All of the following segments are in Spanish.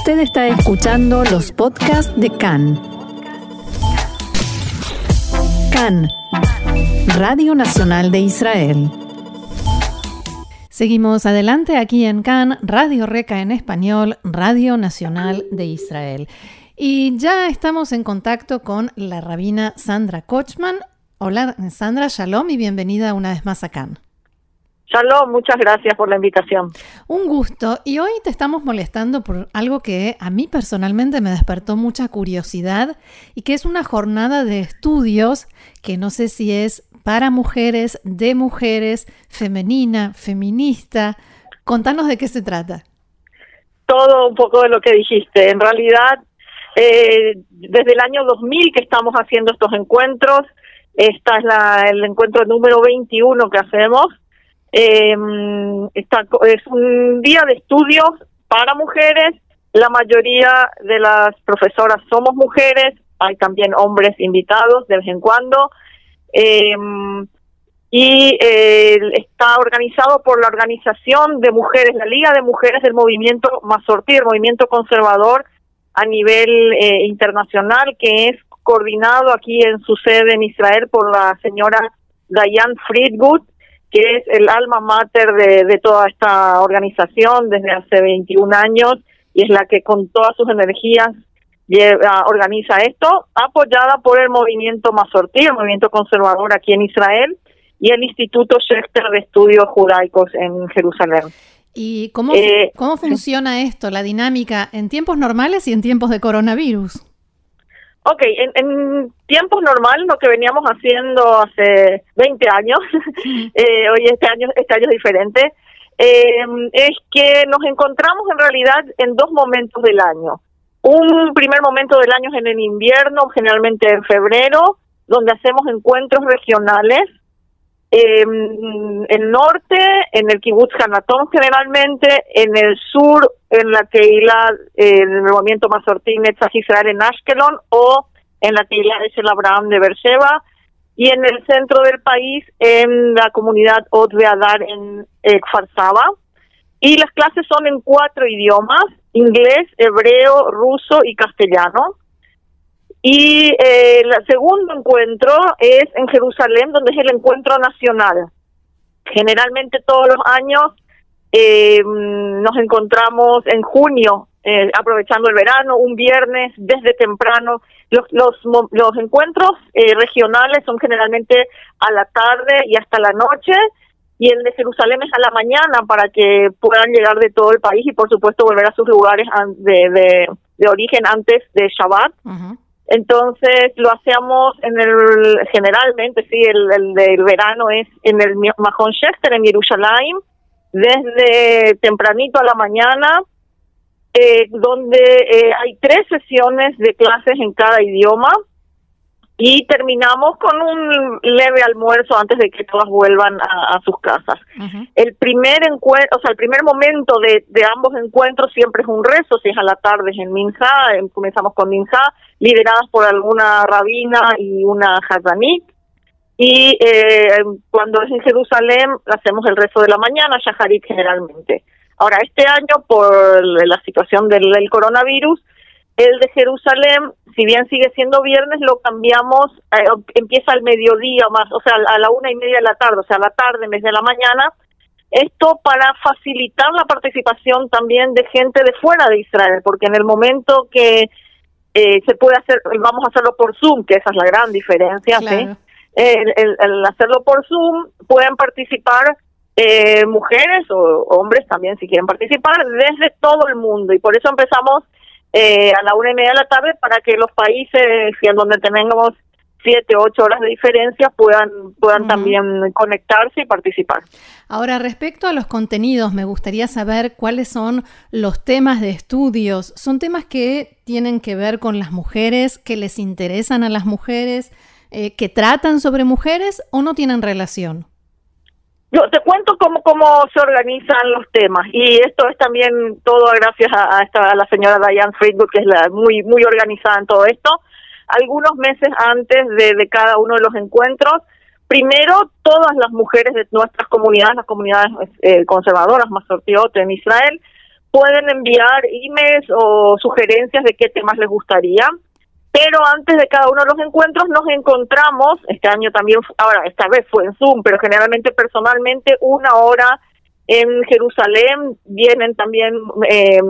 Usted está escuchando los podcasts de CAN. CAN, Radio Nacional de Israel. Seguimos adelante aquí en CAN, Radio Reca en español, Radio Nacional de Israel. Y ya estamos en contacto con la rabina Sandra Kochman. Hola Sandra, shalom y bienvenida una vez más a CAN. Shalom, muchas gracias por la invitación. Un gusto. Y hoy te estamos molestando por algo que a mí personalmente me despertó mucha curiosidad y que es una jornada de estudios que no sé si es para mujeres, de mujeres, femenina, feminista. Contanos de qué se trata. Todo un poco de lo que dijiste. En realidad, eh, desde el año 2000 que estamos haciendo estos encuentros, esta es la, el encuentro número 21 que hacemos eh, es un día de estudios para mujeres. La mayoría de las profesoras somos mujeres. Hay también hombres invitados de vez en cuando. Eh, y está organizado por la Organización de Mujeres, la Liga de Mujeres del Movimiento Mazortí, el movimiento conservador a nivel eh, internacional, que es coordinado aquí en su sede en Israel por la señora Diane Friedgut, que es el alma mater de, toda esta organización desde hace 21 años y es la que con todas sus energías lleva, organiza esto, apoyada por el movimiento Mazortí, el movimiento conservador aquí en Israel, y el Instituto Schechter de Estudios Judaicos en Jerusalén. ¿Y cómo, eh, cómo funciona esto, la dinámica en tiempos normales y en tiempos de coronavirus? Ok, en, tiempos normales, lo que veníamos haciendo hace 20 años, eh, hoy este año, este año es diferente, eh, es que nos encontramos en realidad en dos momentos del año. Un primer momento del año es en el invierno, generalmente en febrero, donde hacemos encuentros regionales en el norte, en el kibbutz Hanatón generalmente, en el sur, en la Keila, en el movimiento Mazortín Netzach Israel en Ashkelon, o en la Keila de Abraham de Beersheba, y en el centro del país, en la comunidad Ot Adar en eh, Y las clases son en cuatro idiomas, inglés, hebreo, ruso y castellano. Y eh, el segundo encuentro es en Jerusalén, donde es el encuentro nacional. Generalmente todos los años eh, nos encontramos en junio, eh, aprovechando el verano, un viernes desde temprano. Los, los, los encuentros eh, regionales son generalmente a la tarde y hasta la noche, y el de Jerusalén es a la mañana para que puedan llegar de todo el país y, por supuesto, volver a sus lugares de, origen antes de Shabbat. Entonces lo hacemos en el, generalmente, sí, el, el del verano es en el Mahon Shester, en Jerusalén, desde tempranito a la mañana, eh, donde eh, hay tres sesiones de clases en cada idioma y terminamos con un leve almuerzo antes de que todas vuelvan a, sus casas. El primer encuentro, o sea, el primer momento de, de, ambos encuentros siempre es un rezo, si es a la tarde es en Minja, em, comenzamos con Minja, lideradas por alguna rabina y una hazanit, y eh, cuando es en Jerusalén hacemos el rezo de la mañana, Shaharit generalmente. Ahora, este año, por la situación del coronavirus, el de Jerusalén, si bien sigue siendo viernes, lo cambiamos, eh, empieza al mediodía más, o sea, a la una y media de la tarde, o sea, a la tarde en vez de la mañana. Esto para facilitar la participación también de gente de fuera de Israel, porque en el momento que eh, se puede hacer, vamos a hacerlo por Zoom, que esa es la gran diferencia, el, hacerlo por Zoom, pueden participar eh, mujeres o hombres también si quieren participar desde todo el mundo. Y por eso empezamos eh, a la una y media de la tarde para que los países en donde tenemos siete, ocho horas de diferencia puedan, puedan también conectarse y participar. Ahora, respecto a los contenidos, me gustaría saber cuáles son los temas de estudios. ¿Son temas que tienen que ver con las mujeres, que les interesan a las mujeres, eh, que tratan sobre mujeres o no tienen relación? Yo te cuento cómo, cómo se organizan los temas y esto es también todo gracias a, esta, a la señora Diane Friedwood, que es la, muy, muy organizada en todo esto. Algunos meses antes de, cada uno de los encuentros, primero todas las mujeres de nuestras comunidades, las comunidades eh, conservadoras, más sortiote en Israel, pueden enviar emails o sugerencias de qué temas les gustaría. Pero antes de cada uno de los encuentros nos encontramos, este año también, ahora esta vez fue en Zoom, pero generalmente personalmente una hora en Jerusalén vienen también, eh,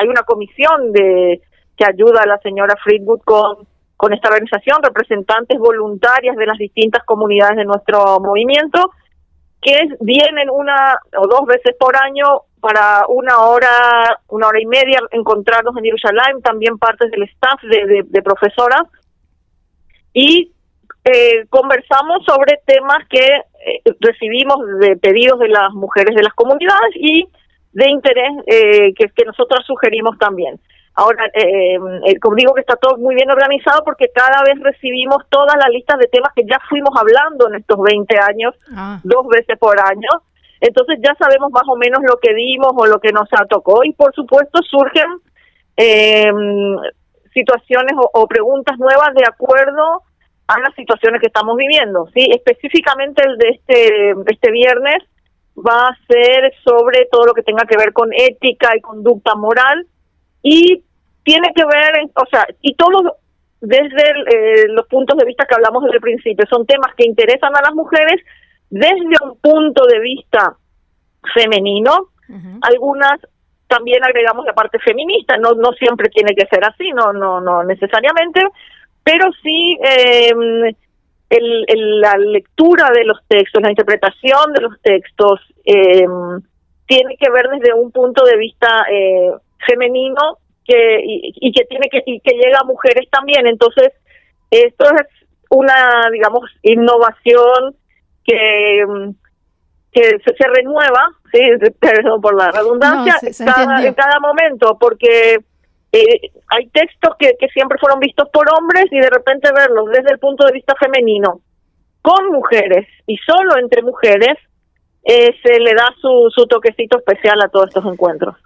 hay una comisión de que ayuda a la señora Friedwood con, con esta organización, representantes voluntarias de las distintas comunidades de nuestro movimiento, que vienen una o dos veces por año para una hora, una hora y media encontrarnos en Jerusalén, también partes del staff de, de, profesoras, y eh, conversamos sobre temas que eh, recibimos de pedidos de las mujeres de las comunidades y de interés eh, que, que nosotros sugerimos también. Ahora, eh, como digo que está todo muy bien organizado porque cada vez recibimos todas las listas de temas que ya fuimos hablando en estos 20 años, ah. dos veces por año, entonces ya sabemos más o menos lo que dimos o lo que nos tocó y por supuesto surgen eh, situaciones o, preguntas nuevas de acuerdo a las situaciones que estamos viviendo. Sí, específicamente el de este este viernes va a ser sobre todo lo que tenga que ver con ética y conducta moral y tiene que ver, o sea, y todo desde eh, los puntos de vista que hablamos desde el principio, son temas que interesan a las mujeres desde un punto de vista femenino, algunas también agregamos la parte feminista, no no siempre tiene que ser así, no no no necesariamente, pero sí em, el, la lectura de los textos, la interpretación de los textos em, tiene que ver desde un punto de vista eh, femenino que y, que tiene que y que llega a mujeres también, entonces esto es una digamos innovación que, que se, renueva, sí, perdón por la redundancia, en cada momento, porque eh, hay textos que, que siempre fueron vistos por hombres y de repente verlos desde el punto de vista femenino, con mujeres y solo entre mujeres, eh, se le da su, su toquecito especial a todos estos encuentros.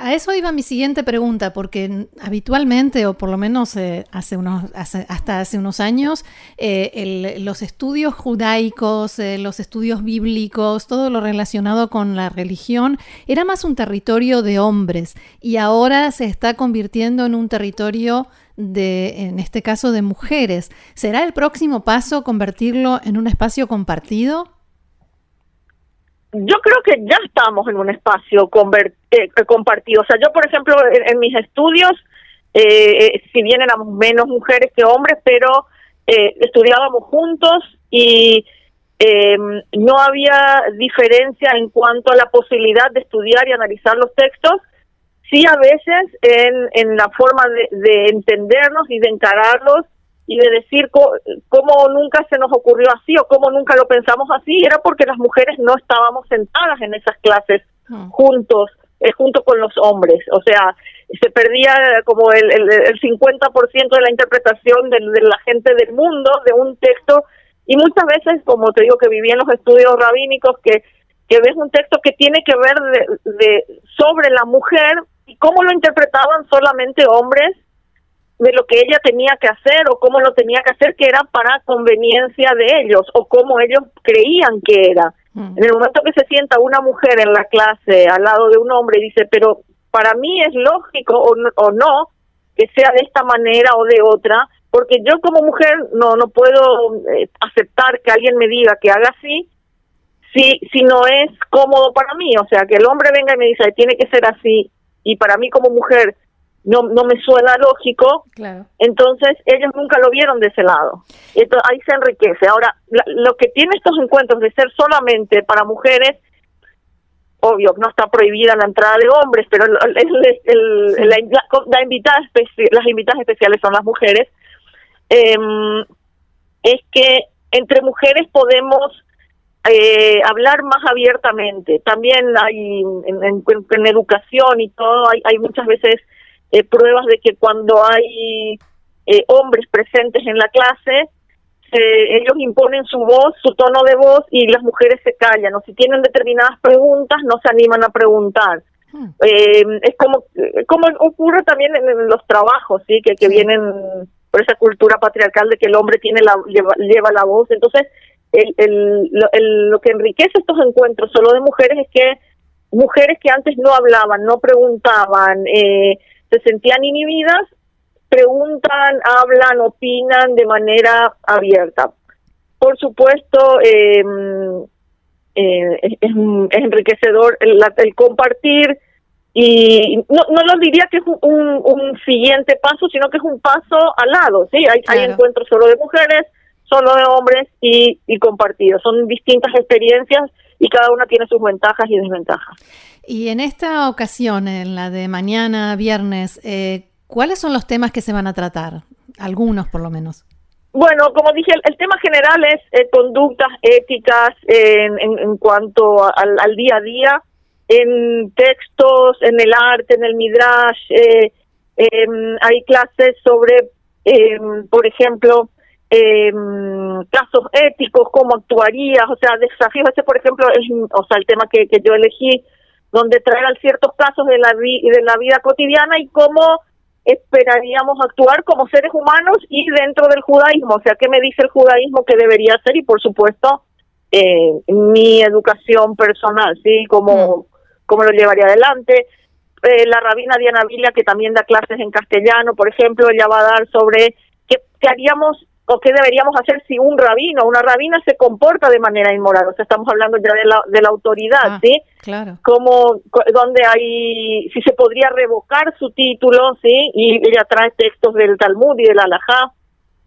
A eso iba mi siguiente pregunta, porque habitualmente, o por lo menos eh, hasta hace unos años, eh, los estudios judaicos, eh, los estudios bíblicos, todo lo relacionado con la religión, era más un territorio de hombres y ahora se está convirtiendo en un territorio de, en este caso, de mujeres. ¿Será el próximo paso convertirlo en un espacio compartido? Yo creo que ya estamos en un espacio eh, compartido. O sea, yo, por ejemplo, en, mis estudios, eh, eh, si bien éramos menos mujeres que hombres, pero estudiábamos juntos y em, no había diferencia en cuanto a la posibilidad de estudiar y analizar los textos. Sí, a veces en, en la forma de entendernos y de encararlos y de decir cómo, nunca se nos ocurrió así o cómo nunca lo pensamos así, era porque las mujeres no estábamos sentadas en esas clases ah. juntos, eh, junto con los hombres. O sea, se perdía como el, el, el 50% de la interpretación de, la gente del mundo de un texto y muchas veces, como te digo, que viví en los estudios rabínicos, que, que ves un texto que tiene que ver de sobre la mujer y cómo lo interpretaban solamente hombres de lo que ella tenía que hacer o cómo lo tenía que hacer, que era para conveniencia de ellos o cómo ellos creían que era. Mm. En el momento que se sienta una mujer en la clase al lado de un hombre y dice, pero para mí es lógico o no, o no que sea de esta manera o de otra, porque yo como mujer no no puedo eh, aceptar que alguien me diga que haga así si si no es cómodo para mí, o sea, que el hombre venga y me dice, tiene que ser así y para mí como mujer no, no me suena lógico, entonces ellos nunca lo vieron de ese lado. Entonces, ahí se enriquece. Ahora, lo que tiene estos encuentros de ser solamente para mujeres, obvio, no está prohibida la entrada de hombres, pero el, la, invitada las invitadas especiales son las mujeres, em, es que entre mujeres podemos eh, hablar más abiertamente. También hay en, en, educación y todo, hay, hay muchas veces eh, pruebas de que cuando hay eh, hombres presentes en la clase, ellos imponen su voz, su tono de voz y las mujeres se callan. O si tienen determinadas preguntas, no se animan a preguntar. Hmm. Eh, es como como ocurre también en, los trabajos, sí, que, que vienen por esa cultura patriarcal de que el hombre tiene la lleva, la voz. Entonces, el, el, lo, que enriquece estos encuentros solo de mujeres es que mujeres que antes no hablaban, no preguntaban, eh, se sentían inhibidas, preguntan, hablan, opinan de manera abierta. Por supuesto, em, eh, es, es, enriquecedor el, el, compartir y no, no lo diría que es un, un, siguiente paso, sino que es un paso al lado, ¿sí? Hay, hay encuentros solo de mujeres, solo de hombres y, y compartidos. Son distintas experiencias y cada una tiene sus ventajas y desventajas. Y en esta ocasión, en la de mañana, viernes, eh, ¿cuáles son los temas que se van a tratar? Algunos, por lo menos. Bueno, como dije, el, tema general es eh, conductas éticas en, en, cuanto al, al, día a día, en textos, en el arte, en el midrash. Eh, em, hay clases sobre, em, por ejemplo, eh, casos éticos, cómo actuarías, o sea, desafíos. Ese, por ejemplo, es o sea, el tema que, que yo elegí, donde traer ciertos casos de la, de la vida cotidiana y cómo esperaríamos actuar como seres humanos y dentro del judaísmo. O sea, ¿qué me dice el judaísmo que debería hacer? Y, por supuesto, eh, mi educación personal, ¿sí? Cómo, mm. cómo lo llevaría adelante. Eh, la rabina Diana Villa, que también da clases en castellano, por ejemplo, ella va a dar sobre qué, qué haríamos o qué deberíamos hacer si un rabino o una rabina se comporta de manera inmoral. O sea, estamos hablando ya de la, de la autoridad, ah, ¿sí? Claro. Como, donde hay, si se podría revocar su título, ¿sí? Y ella trae textos del Talmud y del Alajá.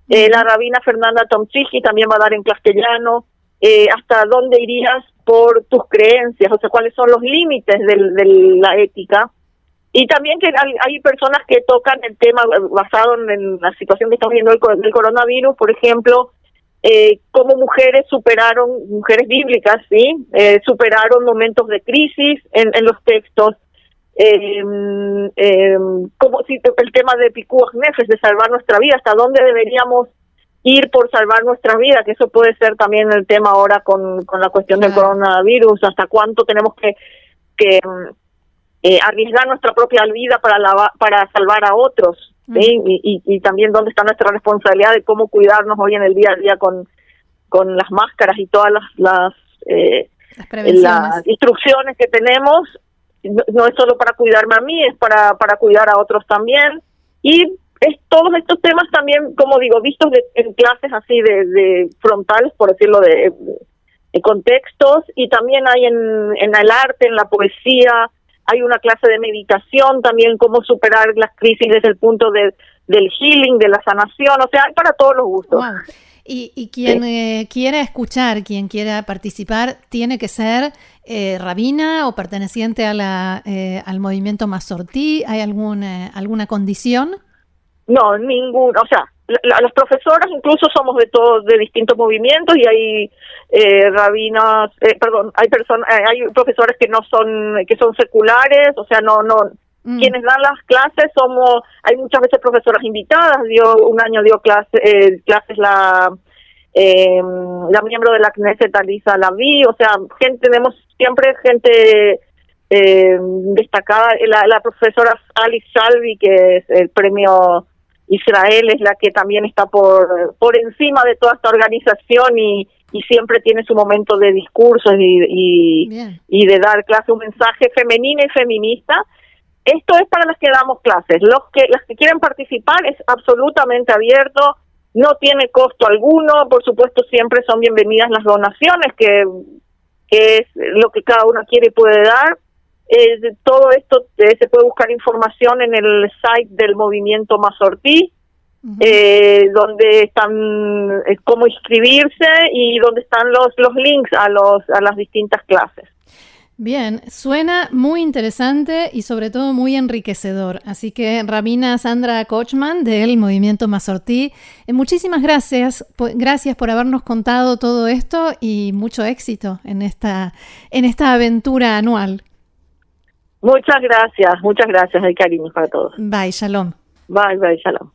Eh, la rabina Fernanda Tomchigi también va a dar en castellano. Eh, hasta dónde irías por tus creencias, o sea, cuáles son los límites de la ética y también que hay, personas que tocan el tema basado en, la situación que estamos viendo del, coronavirus, por ejemplo, eh, cómo mujeres superaron, mujeres bíblicas, ¿sí? Eh, superaron momentos de crisis en, en los textos. Eh, eh, como si el tema de Picuas Nefes, de salvar nuestra vida, hasta dónde deberíamos ir por salvar nuestra vida, que eso puede ser también el tema ahora con, con la cuestión del coronavirus, hasta cuánto tenemos que, que eh, arriesgar nuestra propia vida para, para salvar a otros, y, y, también dónde está nuestra responsabilidad de cómo cuidarnos hoy en el día a día con, con las máscaras y todas las, las, eh, las instrucciones que tenemos. No, es solo para cuidarme a mí, es para, para cuidar a otros también. Y es todos estos temas también, como digo, vistos en clases así de, de frontales, por decirlo, de, de, contextos, y también hay en, en el arte, en la poesía, hay una clase de meditación también, cómo superar las crisis desde el punto de, del healing, de la sanación, o sea, hay para todos los gustos. Y, y, quien eh, quiera escuchar, quien quiera participar, tiene que ser eh, rabina o perteneciente a la, eh, al movimiento Masortí. ¿Hay alguna, alguna condición? No, ningún, o sea, las profesoras incluso somos de todos, de distintos movimientos y hay eh, rabinas, eh, perdón, hay personas, eh, hay profesores que no son, que son seculares, o sea, no, no, mm. quienes dan las clases somos, hay muchas veces profesoras invitadas, dio, un año dio clase, eh, clases la, eh, la miembro de la Knesset Alisa Lavi, o sea, gente, tenemos siempre gente eh, destacada, la, la profesora Alice Salvi, que es el premio Israel es la que también está por, por encima de toda esta organización y, y siempre tiene su momento de discursos y, y, de dar clase, un mensaje femenino y feminista. Esto es para las que damos clases. Los que, las que quieren participar es absolutamente abierto, no tiene costo alguno, por supuesto siempre son bienvenidas las donaciones, que, que es lo que cada uno quiere y puede dar eh, todo esto eh, se puede buscar información en el site del movimiento Mazortí, eh, donde están eh, cómo inscribirse y donde están los los links a los a las distintas clases. Bien, suena muy interesante y sobre todo muy enriquecedor. Así que, Rabina Sandra Kochman del Movimiento Mazortí, muchísimas gracias. Gracias por habernos contado todo esto y mucho éxito en esta, en esta aventura anual. Muchas gracias, muchas gracias. Hay cariño para todos. Bye, shalom. Bye, bye, shalom.